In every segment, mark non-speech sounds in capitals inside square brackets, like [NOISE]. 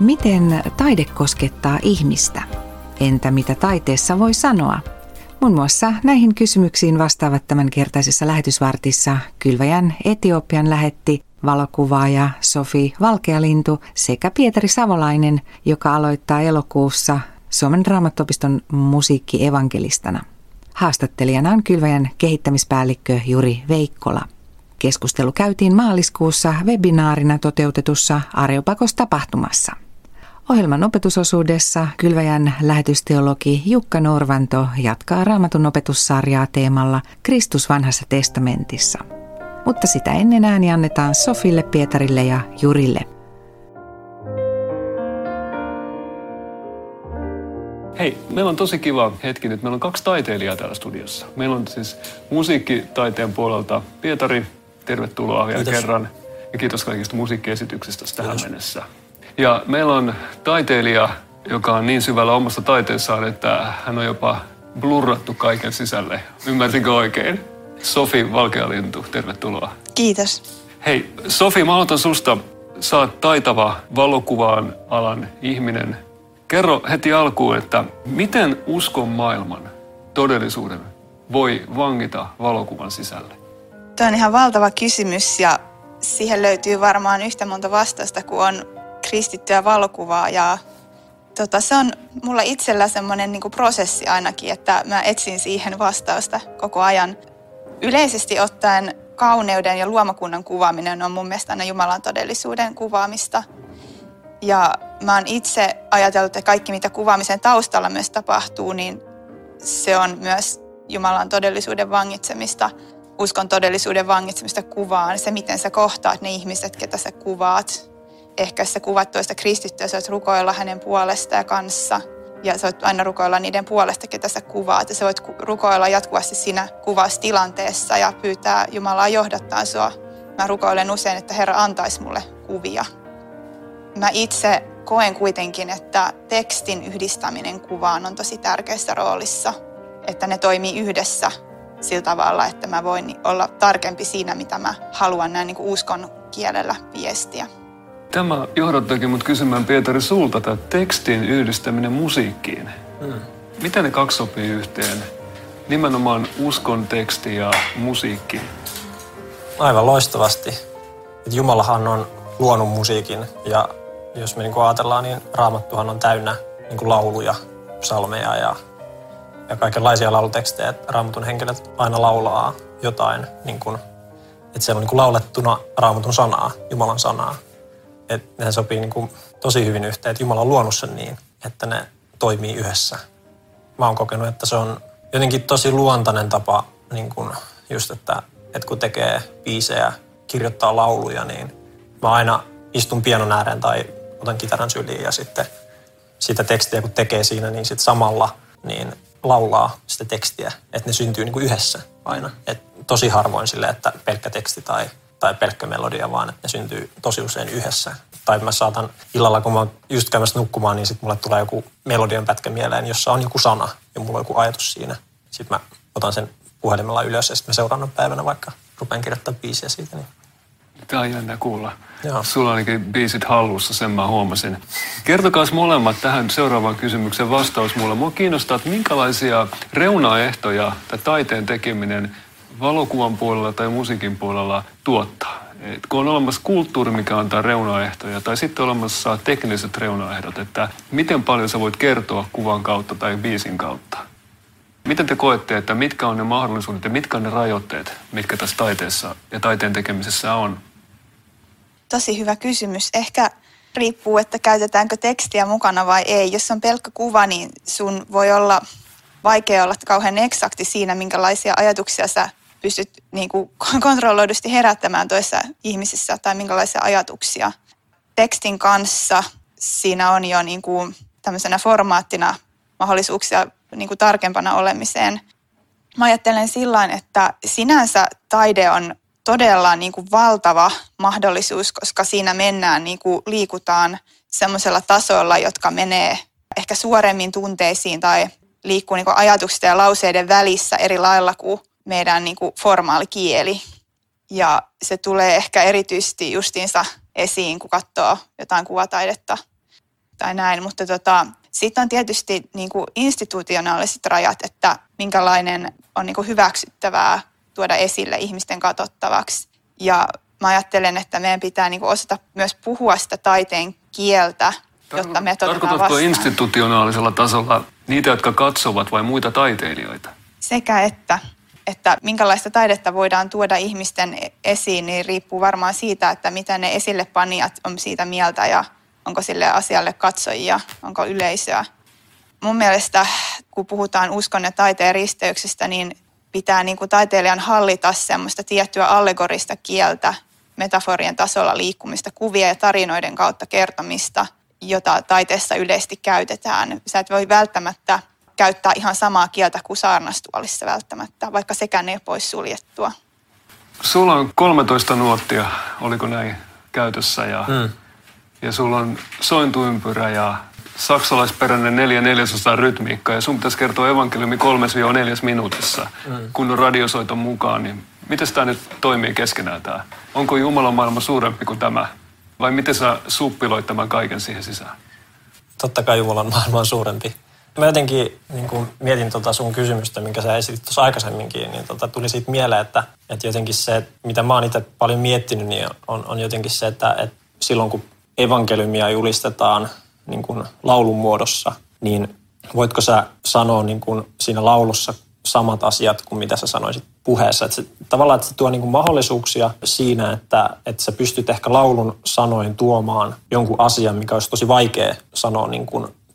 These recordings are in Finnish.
Miten taide koskettaa ihmistä? Entä mitä taiteessa voi sanoa? Muun muassa näihin kysymyksiin vastaavat tämänkertaisessa lähetysvartissa Kylväjän Etiopian lähetti valokuvaaja Sofi Valkealintu sekä Pietari Savolainen, joka aloittaa elokuussa Suomen raamattopiston musiikkievankelistana. Haastattelijana on Kylväjän kehittämispäällikkö Juri Veikkola. Keskustelu käytiin maaliskuussa webinaarina toteutetussa Areopakos tapahtumassa. Ohjelman opetusosuudessa Kylväjän lähetysteologi Jukka Norvanto jatkaa raamatun opetussarjaa teemalla Kristus vanhassa testamentissa. Mutta sitä ennen ääni annetaan Sofille, Pietarille ja Jurille. Hei, meillä on tosi kiva hetki nyt. Meillä on kaksi taiteilijaa täällä studiossa. Meillä on siis musiikkitaiteen puolelta Pietari. Tervetuloa vielä kiitos. kerran. Ja kiitos kaikista musiikkiesityksistä tähän kiitos. mennessä. Ja meillä on taiteilija, joka on niin syvällä omassa taiteessaan, että hän on jopa blurrattu kaiken sisälle. Ymmärsinkö oikein? Sofi Valkealintu, tervetuloa. Kiitos. Hei, Sofi, mä aloitan susta. Sä oot taitava valokuvaan alan ihminen. Kerro heti alkuun, että miten uskon maailman todellisuuden voi vangita valokuvan sisälle? Tuo on ihan valtava kysymys ja siihen löytyy varmaan yhtä monta vastausta kuin on kristittyä valokuvaajaa. Tota, se on mulla itsellä semmoinen niin prosessi ainakin, että mä etsin siihen vastausta koko ajan. Yleisesti ottaen kauneuden ja luomakunnan kuvaaminen on mun mielestä aina Jumalan todellisuuden kuvaamista. Ja mä oon itse ajatellut, että kaikki mitä kuvaamisen taustalla myös tapahtuu, niin se on myös Jumalan todellisuuden vangitsemista, uskon todellisuuden vangitsemista kuvaan. Se, miten sä kohtaat ne ihmiset, ketä sä kuvaat, ehkä sä kuvat toista kristittyä, sä voit rukoilla hänen puolesta ja kanssa. Ja sä voit aina rukoilla niiden puolesta, ketä sä kuvaat. Ja sä voit rukoilla jatkuvasti siinä kuvaustilanteessa ja pyytää Jumalaa johdattaa sua. Mä rukoilen usein, että Herra antaisi mulle kuvia. Mä itse koen kuitenkin, että tekstin yhdistäminen kuvaan on tosi tärkeässä roolissa. Että ne toimii yhdessä sillä tavalla, että mä voin olla tarkempi siinä, mitä mä haluan näin niin uskon kielellä viestiä. Tämä johdattakin mut kysymään Pietari sulta tämä tekstin yhdistäminen musiikkiin. Hmm. Miten ne kaksi sopii yhteen? Nimenomaan uskon teksti ja musiikki. Aivan loistavasti. Jumalahan on luonut musiikin ja jos me niin ajatellaan, niin Raamattuhan on täynnä niin lauluja, psalmeja ja, ja kaikenlaisia laulutekstejä. Raamatun henkilöt aina laulaa jotain, niin kuin, että siellä on niin laulettuna Raamatun sanaa, Jumalan sanaa että ne sopii niin kuin tosi hyvin yhteen, että Jumala on luonut sen niin, että ne toimii yhdessä. Mä oon kokenut, että se on jotenkin tosi luontainen tapa niin kuin just, että, että kun tekee biisejä, kirjoittaa lauluja, niin mä aina istun pianon ääreen tai otan kitaran syliin ja sitten sitä tekstiä kun tekee siinä, niin sitten samalla niin laulaa sitä tekstiä, että ne syntyy niin kuin yhdessä aina. Et tosi harvoin sille, että pelkkä teksti tai tai pelkkä melodia, vaan että ne syntyy tosi usein yhdessä. Tai mä saatan illalla, kun mä oon just käymässä nukkumaan, niin sitten mulle tulee joku melodian pätkä mieleen, jossa on joku sana ja mulla on joku ajatus siinä. Sitten mä otan sen puhelimella ylös ja sitten mä seuraavana päivänä vaikka rupean kirjoittamaan biisiä siitä. Niin. Tämä on jännä kuulla. Joo. Sulla ainakin biisit hallussa, sen mä huomasin. Kertokaa molemmat tähän seuraavaan kysymykseen vastaus mulle. Mua kiinnostaa, että minkälaisia reunaehtoja tämä taiteen tekeminen valokuvan puolella tai musiikin puolella tuottaa. Et kun on olemassa kulttuuri, mikä antaa reunaehtoja, tai sitten olemassa tekniset reunaehdot, että miten paljon sä voit kertoa kuvan kautta tai biisin kautta. Miten te koette, että mitkä on ne mahdollisuudet ja mitkä on ne rajoitteet, mitkä tässä taiteessa ja taiteen tekemisessä on? Tosi hyvä kysymys. Ehkä riippuu, että käytetäänkö tekstiä mukana vai ei. Jos on pelkkä kuva, niin sun voi olla vaikea olla kauhean eksakti siinä, minkälaisia ajatuksia sä pystyt niin kuin [LAUGHS] kontrolloidusti herättämään toissa ihmisissä tai minkälaisia ajatuksia. Tekstin kanssa siinä on jo niin kuin tämmöisenä formaattina mahdollisuuksia niin kuin tarkempana olemiseen. Mä ajattelen sillä että sinänsä taide on todella niin kuin valtava mahdollisuus, koska siinä mennään, niin kuin liikutaan semmoisella tasolla, jotka menee ehkä suoremmin tunteisiin tai liikkuu niin kuin ajatusten ja lauseiden välissä eri lailla kuin meidän niin kuin formaali kieli. Ja se tulee ehkä erityisesti justiinsa esiin, kun katsoo jotain kuvataidetta. tai näin, mutta tota, sitten on tietysti niin kuin institutionaaliset rajat, että minkälainen on niin kuin hyväksyttävää tuoda esille ihmisten katsottavaksi. Ja mä ajattelen, että meidän pitää niin kuin osata myös puhua sitä taiteen kieltä, jotta me Tarkoitatko vastaan. institutionaalisella tasolla niitä, jotka katsovat vai muita taiteilijoita? Sekä että että minkälaista taidetta voidaan tuoda ihmisten esiin, niin riippuu varmaan siitä, että mitä ne esille panijat on siitä mieltä ja onko sille asialle katsojia, onko yleisöä. Mun mielestä, kun puhutaan uskon ja taiteen risteyksestä, niin pitää niin kuin taiteilijan hallita semmoista tiettyä allegorista kieltä, metaforien tasolla liikkumista, kuvia ja tarinoiden kautta kertomista, jota taiteessa yleisesti käytetään. Sä et voi välttämättä käyttää ihan samaa kieltä kuin saarnastuolissa välttämättä, vaikka sekään ei ole pois suljettua. Sulla on 13 nuottia, oliko näin, käytössä ja, mm. ja sulla on sointuympyrä ja saksalaisperäinen neljä neljäsosaa rytmiikka ja sun pitäisi kertoa evankeliumi kolmes neljäs minuutissa, mm. kun on radiosoiton mukaan, niin miten tämä nyt toimii keskenään tämä? Onko Jumalan maailma suurempi kuin tämä? Vai miten sä suppiloit tämän kaiken siihen sisään? Totta kai Jumalan maailma on suurempi. Mä jotenkin niin kun mietin tota sun kysymystä, minkä sä esitit tuossa aikaisemminkin, niin tota, tuli siitä mieleen, että, että jotenkin se, mitä mä oon itse paljon miettinyt, niin on, on jotenkin se, että, että silloin kun evankeliumia julistetaan niin kun laulun muodossa, niin voitko sä sanoa niin kun siinä laulussa samat asiat kuin mitä sä sanoisit puheessa. Että se, tavallaan, että se tuo niin mahdollisuuksia siinä, että, että sä pystyt ehkä laulun sanoin tuomaan jonkun asian, mikä olisi tosi vaikea sanoa niin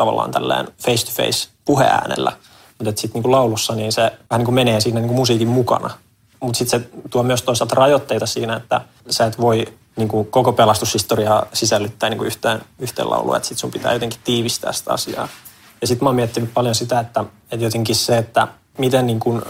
tavallaan tällään face to face puheäänellä. Mutta sitten niin laulussa niin se vähän niin kuin menee siinä niin kuin musiikin mukana. Mutta sitten se tuo myös toisaalta rajoitteita siinä, että sä et voi niin kuin koko pelastushistoriaa sisällyttää niin kuin yhteen, yhteen lauluun, että sitten sun pitää jotenkin tiivistää sitä asiaa. Ja sitten mä oon miettinyt paljon sitä, että, että jotenkin se, että miten niin kuin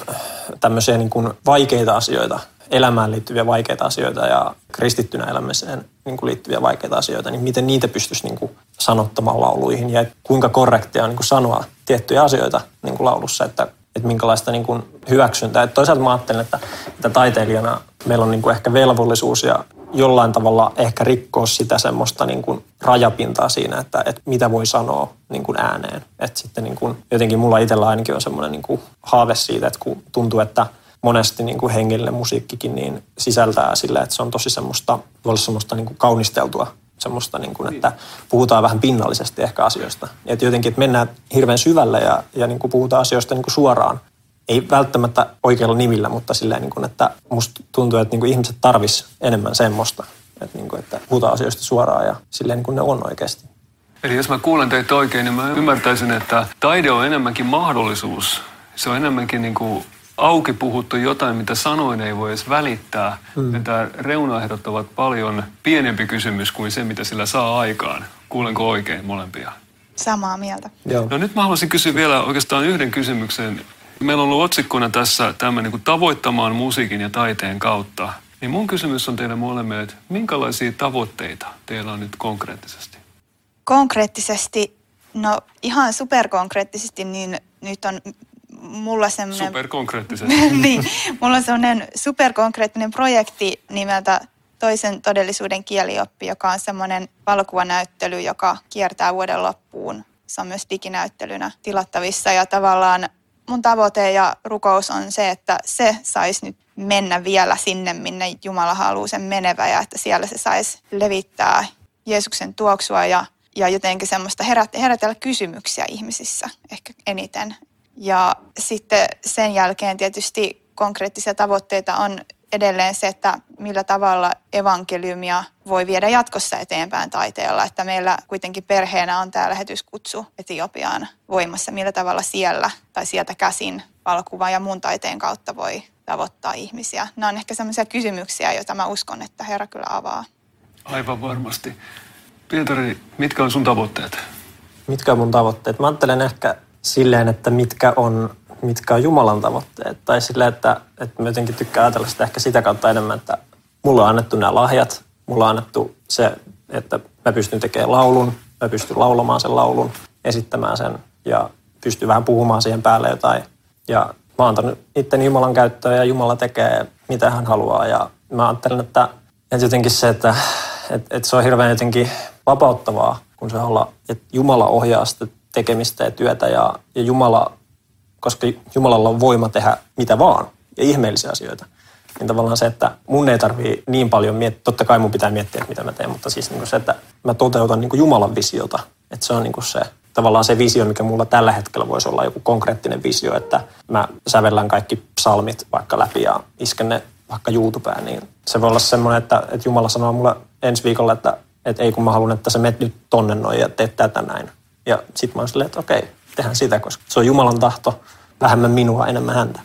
tämmöisiä niin kuin vaikeita asioita, elämään liittyviä vaikeita asioita ja kristittynä elämiseen niin kuin liittyviä vaikeita asioita, niin miten niitä pystyisi niin kuin sanottamaan lauluihin ja kuinka korrektia on niin kuin sanoa tiettyjä asioita niin kuin laulussa, että, että minkälaista niin kuin hyväksyntää. Että toisaalta mä ajattelen, että, että taiteilijana meillä on niin kuin ehkä velvollisuus ja jollain tavalla ehkä rikkoa sitä semmoista niin kuin rajapintaa siinä, että, että mitä voi sanoa niin kuin ääneen. Että sitten niin kuin, jotenkin mulla itsellä ainakin on semmoinen niin kuin haave siitä, että kun tuntuu, että monesti niin kuin musiikkikin niin sisältää sillä, että se on tosi semmoista, voi olla semmoista niin kuin kaunisteltua semmoista, niin kuin, että puhutaan vähän pinnallisesti ehkä asioista. Että jotenkin, että mennään hirveän syvälle ja, ja niin kuin puhutaan asioista niin kuin suoraan ei välttämättä oikealla nimillä, mutta silleen, niin kuin, että musta tuntuu, että niin kuin ihmiset tarvis enemmän semmoista, että, niin kuin, että puhutaan asioista suoraan ja silleen niin kuin ne on oikeasti. Eli jos mä kuulen teitä oikein, niin mä ymmärtäisin, että taide on enemmänkin mahdollisuus. Se on enemmänkin niin kuin auki puhuttu jotain, mitä sanoin ei voi edes välittää. Hmm. Että reunaehdot ovat paljon pienempi kysymys kuin se, mitä sillä saa aikaan. Kuulenko oikein molempia? Samaa mieltä. Joo. No nyt mä haluaisin kysyä vielä oikeastaan yhden kysymyksen Meillä on ollut otsikkona tässä tämmöinen niin tavoittamaan musiikin ja taiteen kautta. Niin mun kysymys on teille molemmille, että minkälaisia tavoitteita teillä on nyt konkreettisesti? Konkreettisesti, no ihan superkonkreettisesti, niin nyt on mulla semmoinen... Superkonkreettisesti. [LAUGHS] niin, mulla on semmoinen superkonkreettinen projekti nimeltä Toisen todellisuuden kielioppi, joka on semmoinen valokuvanäyttely, joka kiertää vuoden loppuun. Se on myös diginäyttelynä tilattavissa ja tavallaan mun tavoite ja rukous on se, että se saisi nyt mennä vielä sinne, minne Jumala haluaa sen menevä ja että siellä se saisi levittää Jeesuksen tuoksua ja, ja jotenkin semmoista herät, herätellä kysymyksiä ihmisissä ehkä eniten. Ja sitten sen jälkeen tietysti konkreettisia tavoitteita on edelleen se, että millä tavalla evankeliumia voi viedä jatkossa eteenpäin taiteella. Että meillä kuitenkin perheenä on tämä lähetyskutsu Etiopiaan voimassa. Millä tavalla siellä tai sieltä käsin valokuva ja muun taiteen kautta voi tavoittaa ihmisiä. Nämä on ehkä sellaisia kysymyksiä, joita mä uskon, että Herra kyllä avaa. Aivan varmasti. Pietari, mitkä on sun tavoitteet? Mitkä on mun tavoitteet? Mä ajattelen ehkä silleen, että mitkä on mitkä on Jumalan tavoitteet. Tai sille, että, että mä jotenkin tykkään ajatella sitä ehkä sitä kautta enemmän, että mulla on annettu nämä lahjat, mulla on annettu se, että mä pystyn tekemään laulun, mä pystyn laulamaan sen laulun, esittämään sen ja pystyn vähän puhumaan siihen päälle jotain. Ja mä oon antanut itteni Jumalan käyttöön ja Jumala tekee mitä hän haluaa. Ja mä ajattelen, että, että jotenkin se, että, että, että se on hirveän jotenkin vapauttavaa, kun se olla, että Jumala ohjaa sitä tekemistä ja työtä ja, ja Jumala, koska Jumalalla on voima tehdä mitä vaan ja ihmeellisiä asioita. Niin tavallaan se, että mun ei tarvii niin paljon miettiä, totta kai mun pitää miettiä, mitä mä teen, mutta siis niin kuin se, että mä toteutan niin kuin Jumalan visiota. Että se on niin kuin se, tavallaan se visio, mikä mulla tällä hetkellä voisi olla joku konkreettinen visio, että mä sävellän kaikki psalmit vaikka läpi ja isken ne vaikka YouTubeen, niin se voi olla semmoinen, että, että Jumala sanoo mulle ensi viikolla, että, että ei kun mä haluan, että sä menet nyt tonne noin ja teet tätä näin. Ja sit mä oon silleen, että okei, tehdään sitä, koska se on Jumalan tahto, vähemmän minua, enemmän häntä.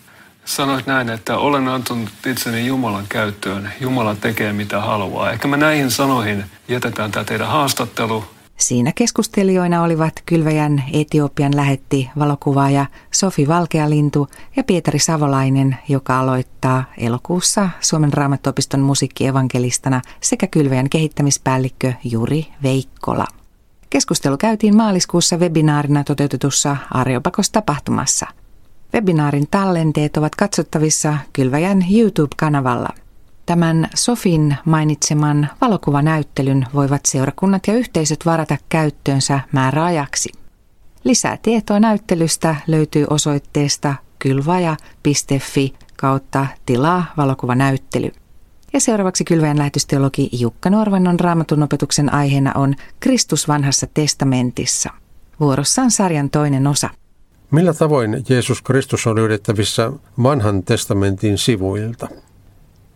Sanoit näin, että olen antanut itseni Jumalan käyttöön. Jumala tekee mitä haluaa. Ehkä me näihin sanoihin jätetään tämä teidän haastattelu Siinä keskustelijoina olivat Kylväjän Etiopian lähetti valokuvaaja Sofi Valkealintu ja Pietari Savolainen, joka aloittaa elokuussa Suomen raamattopiston musiikkievankelistana sekä Kylväjän kehittämispäällikkö Juri Veikkola. Keskustelu käytiin maaliskuussa webinaarina toteutetussa Arjopakos-tapahtumassa. Webinaarin tallenteet ovat katsottavissa Kylväjän YouTube-kanavalla – Tämän Sofin mainitseman valokuvanäyttelyn voivat seurakunnat ja yhteisöt varata käyttöönsä määräajaksi. Lisää tietoa näyttelystä löytyy osoitteesta kylvaja.fi kautta tilaa valokuvanäyttely. Ja seuraavaksi kylväjän lähetysteologi Jukka Norvannon raamatun opetuksen aiheena on Kristus vanhassa testamentissa. Vuorossa on sarjan toinen osa. Millä tavoin Jeesus Kristus on löydettävissä vanhan testamentin sivuilta?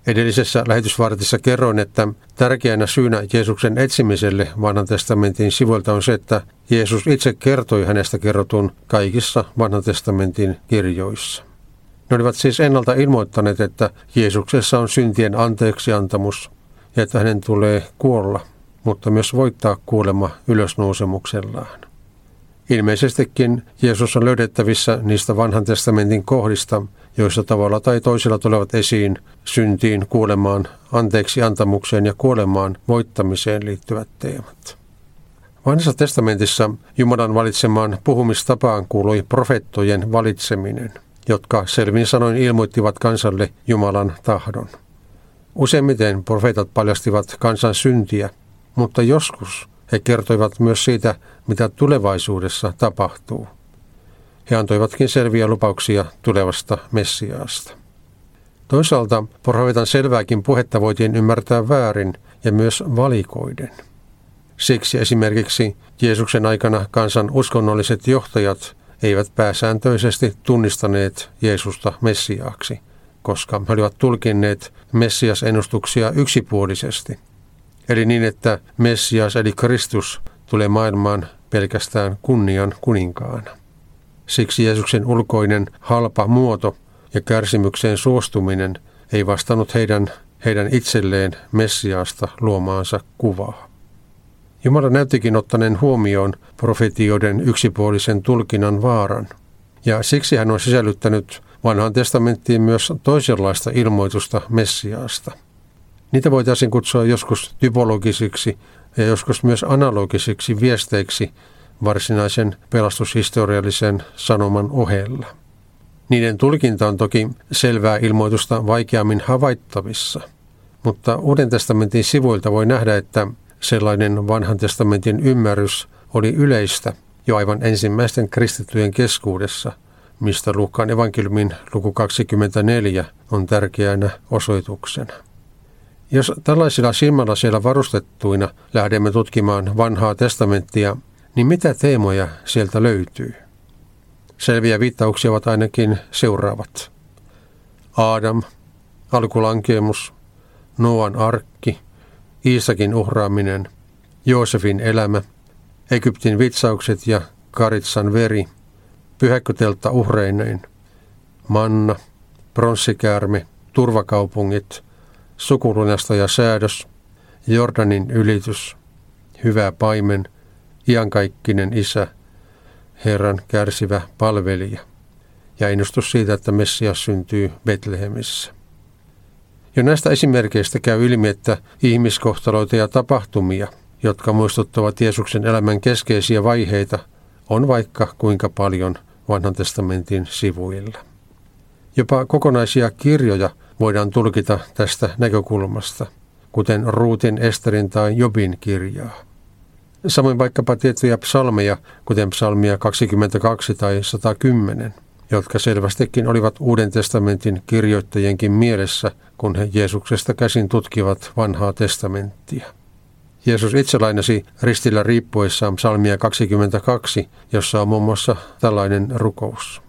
Edellisessä lähetysvartissa kerroin, että tärkeänä syynä Jeesuksen etsimiselle vanhan testamentin sivuilta on se, että Jeesus itse kertoi hänestä kerrotun kaikissa vanhan testamentin kirjoissa. Ne olivat siis ennalta ilmoittaneet, että Jeesuksessa on syntien anteeksiantamus ja että hänen tulee kuolla, mutta myös voittaa kuolema ylösnousemuksellaan. Ilmeisestikin Jeesus on löydettävissä niistä vanhan testamentin kohdista, joissa tavalla tai toisella tulevat esiin syntiin, kuolemaan, anteeksi antamukseen ja kuolemaan voittamiseen liittyvät teemat. Vanhassa testamentissa Jumalan valitsemaan puhumistapaan kuului profettojen valitseminen, jotka selvin sanoin ilmoittivat kansalle Jumalan tahdon. Useimmiten profeetat paljastivat kansan syntiä, mutta joskus he kertoivat myös siitä, mitä tulevaisuudessa tapahtuu. He antoivatkin selviä lupauksia tulevasta Messiaasta. Toisaalta profeetan selvääkin puhetta voitiin ymmärtää väärin ja myös valikoiden. Siksi esimerkiksi Jeesuksen aikana kansan uskonnolliset johtajat eivät pääsääntöisesti tunnistaneet Jeesusta Messiaaksi, koska he olivat tulkinneet Messias-ennustuksia yksipuolisesti. Eli niin, että Messias eli Kristus tulee maailmaan pelkästään kunnian kuninkaana. Siksi Jeesuksen ulkoinen halpa muoto ja kärsimykseen suostuminen ei vastannut heidän, heidän itselleen Messiaasta luomaansa kuvaa. Jumala näyttikin ottaneen huomioon profetioiden yksipuolisen tulkinnan vaaran, ja siksi hän on sisällyttänyt vanhaan testamenttiin myös toisenlaista ilmoitusta Messiaasta. Niitä voitaisiin kutsua joskus typologisiksi ja joskus myös analogisiksi viesteiksi varsinaisen pelastushistoriallisen sanoman ohella. Niiden tulkinta on toki selvää ilmoitusta vaikeammin havaittavissa, mutta Uuden testamentin sivuilta voi nähdä, että sellainen vanhan testamentin ymmärrys oli yleistä jo aivan ensimmäisten kristittyjen keskuudessa, mistä Luukkaan evankeliumin luku 24 on tärkeänä osoituksena. Jos tällaisilla silmälaseilla varustettuina lähdemme tutkimaan vanhaa testamenttia, niin mitä teemoja sieltä löytyy? Selviä viittauksia ovat ainakin seuraavat. Adam, alkulankeemus, Noan arkki, Iisakin uhraaminen, Joosefin elämä, Egyptin vitsaukset ja Karitsan veri, pyhäkkötelta uhreineen, manna, pronssikäärme, turvakaupungit, sukulunasta ja säädös, Jordanin ylitys, hyvä paimen – iankaikkinen isä, Herran kärsivä palvelija ja ennustus siitä, että Messias syntyy Betlehemissä. Jo näistä esimerkkeistä käy ilmi, että ihmiskohtaloita ja tapahtumia, jotka muistuttavat Jeesuksen elämän keskeisiä vaiheita, on vaikka kuinka paljon vanhan testamentin sivuilla. Jopa kokonaisia kirjoja voidaan tulkita tästä näkökulmasta, kuten Ruutin, Esterin tai Jobin kirjaa. Samoin vaikkapa tiettyjä psalmeja, kuten psalmia 22 tai 110, jotka selvästikin olivat Uuden testamentin kirjoittajienkin mielessä, kun he Jeesuksesta käsin tutkivat vanhaa testamenttia. Jeesus itse lainasi ristillä riippuessaan psalmia 22, jossa on muun muassa tällainen rukous.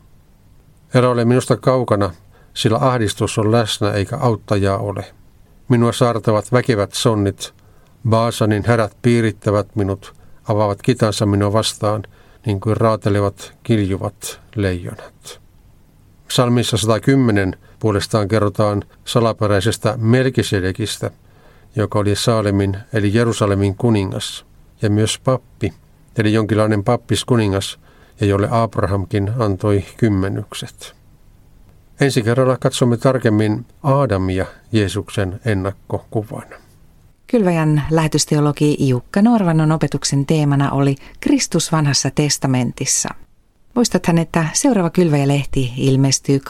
Älä ole minusta kaukana, sillä ahdistus on läsnä eikä auttajaa ole. Minua saartavat väkevät sonnit, Baasanin härät piirittävät minut, avaavat kitansa minua vastaan, niin kuin raatelevat kiljuvat leijonat. Psalmissa 110 puolestaan kerrotaan salaperäisestä Melkisedekistä, joka oli Saalemin eli Jerusalemin kuningas, ja myös pappi, eli jonkinlainen pappiskuningas, ja jolle Abrahamkin antoi kymmenykset. Ensi kerralla katsomme tarkemmin Aadamia Jeesuksen ennakkokuvana. Kylväjän lähetysteologi Jukka Norvannon opetuksen teemana oli Kristus vanhassa testamentissa. Muistathan, että seuraava Kylväjä-lehti ilmestyy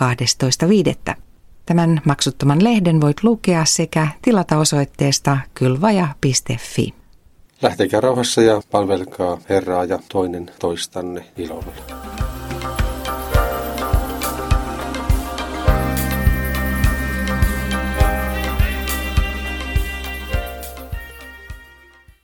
12.5. Tämän maksuttoman lehden voit lukea sekä tilata osoitteesta kylvaja.fi. Lähtekää rauhassa ja palvelkaa Herraa ja toinen toistanne ilolla.